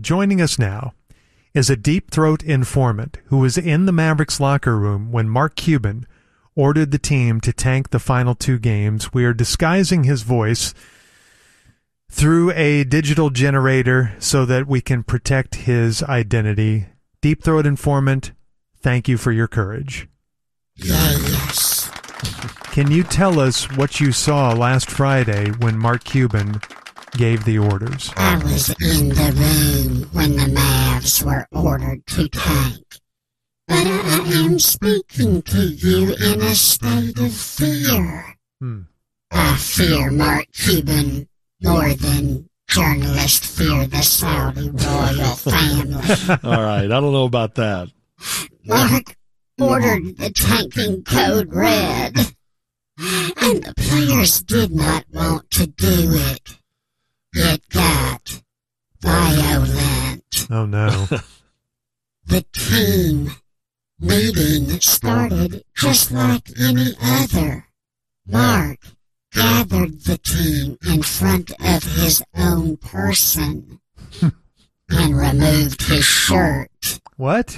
Joining us now is a deep throat informant who was in the Mavericks locker room when Mark Cuban ordered the team to tank the final two games. We are disguising his voice through a digital generator so that we can protect his identity. Deep throat informant, thank you for your courage. Yes. Can you tell us what you saw last Friday when Mark Cuban gave the orders? I was in the room when the Mavs were ordered to tank. But I am speaking to you in a state of fear. Hmm. I fear Mark Cuban more than journalists fear the Saudi royal family. All right, I don't know about that. Mark ordered the tanking code red, and the players did not want to do it. It got violent. Oh no. The team meeting started just like any other. Mark gathered the team in front of his own person and removed his shirt what?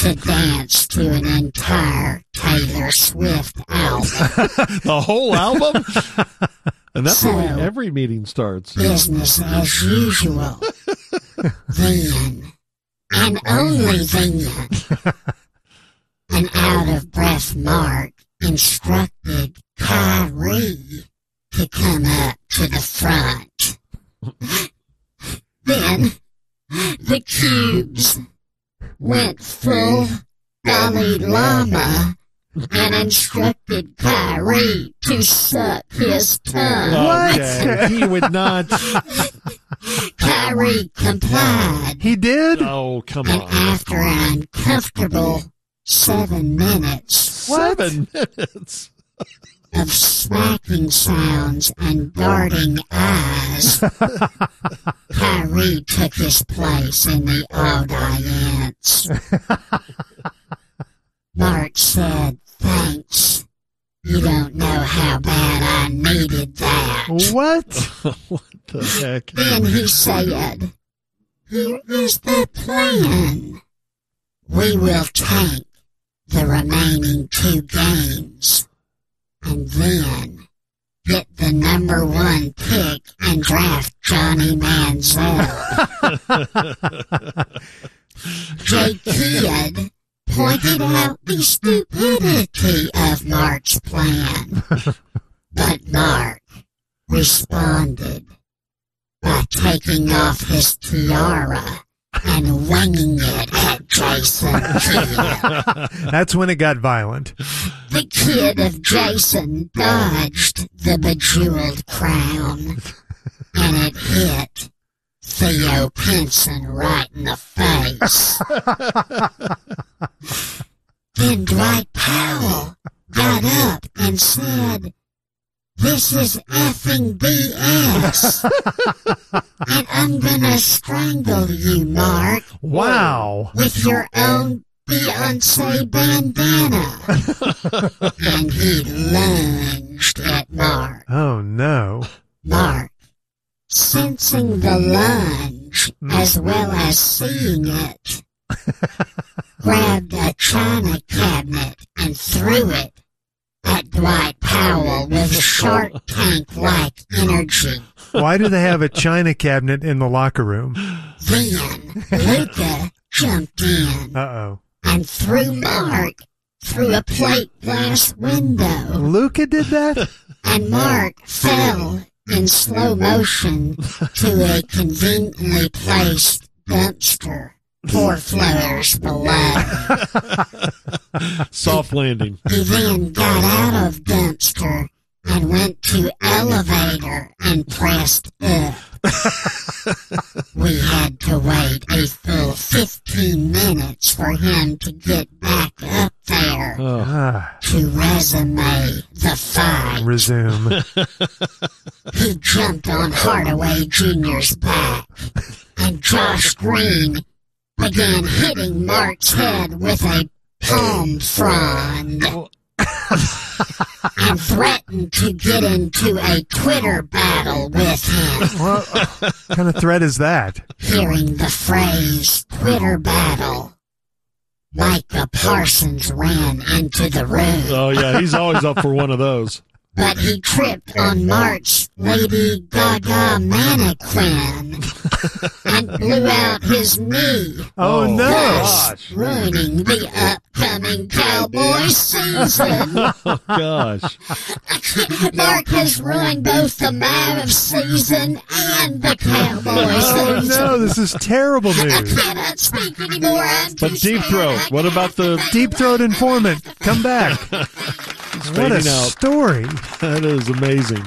to dance to an entire Taylor Swift album. The whole album? And that's the way So- every meeting starts. Business as usual. then, and only then, an out of breath Mark instructed Kyrie to come up to the front. then, the cubes went full Dalai Lama and instructed Kyrie to suck his tongue. Okay, he would not. Kyrie complied, He did? Oh, come and on. after an uncomfortable seven minutes Seven minutes. of smacking sounds and darting eyes, Kyrie took his place in the audience. Mark said, Thanks. You don't know how bad I needed that. What? what the heck? Then he said, Here is the plan. We will tank the remaining two games and then get the number one pick and draft Johnny Manziel. Jay Kidd pointed out the stupidity of Mark's plan, but Mark responded by taking off his tiara and winging it at Jason Kidd. That's when it got violent. The kid of Jason dodged the bejeweled crown, and it hit Theo Pinson right in the face. then Dwight Powell got up and said, This is effing BS. and I'm gonna strangle you, Mark, Wow. with your own Beyonce bandana. and he lunged at Mark. Oh no. Mark, sensing the lunge as well as seeing it, grabbed a china cabinet and threw it at Dwight Powell with a Shark Tank like energy. Why do they have a china cabinet in the locker room? Then Luka jumped in Uh oh. and threw Mark through a plate glass window. Luka did that? and Mark fell in slow motion to a conveniently placed dumpster four floors below. Soft landing. He then got out of dumpster and went to elevator and pressed up. we had to wait a full 15 minutes for him to get back up there Oh, to resume the fight. resume. He jumped on Hardaway Jr.'s back, and Josh Green began hitting Mark's head with a palm frond. and threatened to get into a Twitter battle with him. What kind of threat is that? Hearing the phrase Twitter battle, Micah Parsons ran into the room. Oh yeah, he's always up for one of those. but he tripped on March Lady Gaga mannequin and blew out his knee, Oh, Oh, no. thus ruining the upcoming cowboy season. Oh gosh. Mark has ruined both the Mavs season and the cowboy Oh season. no, this is terrible I news. cannot speak anymore. I'm But too deep throat. I What about the Deep throat informant, come back. What a fading out? story. That is amazing.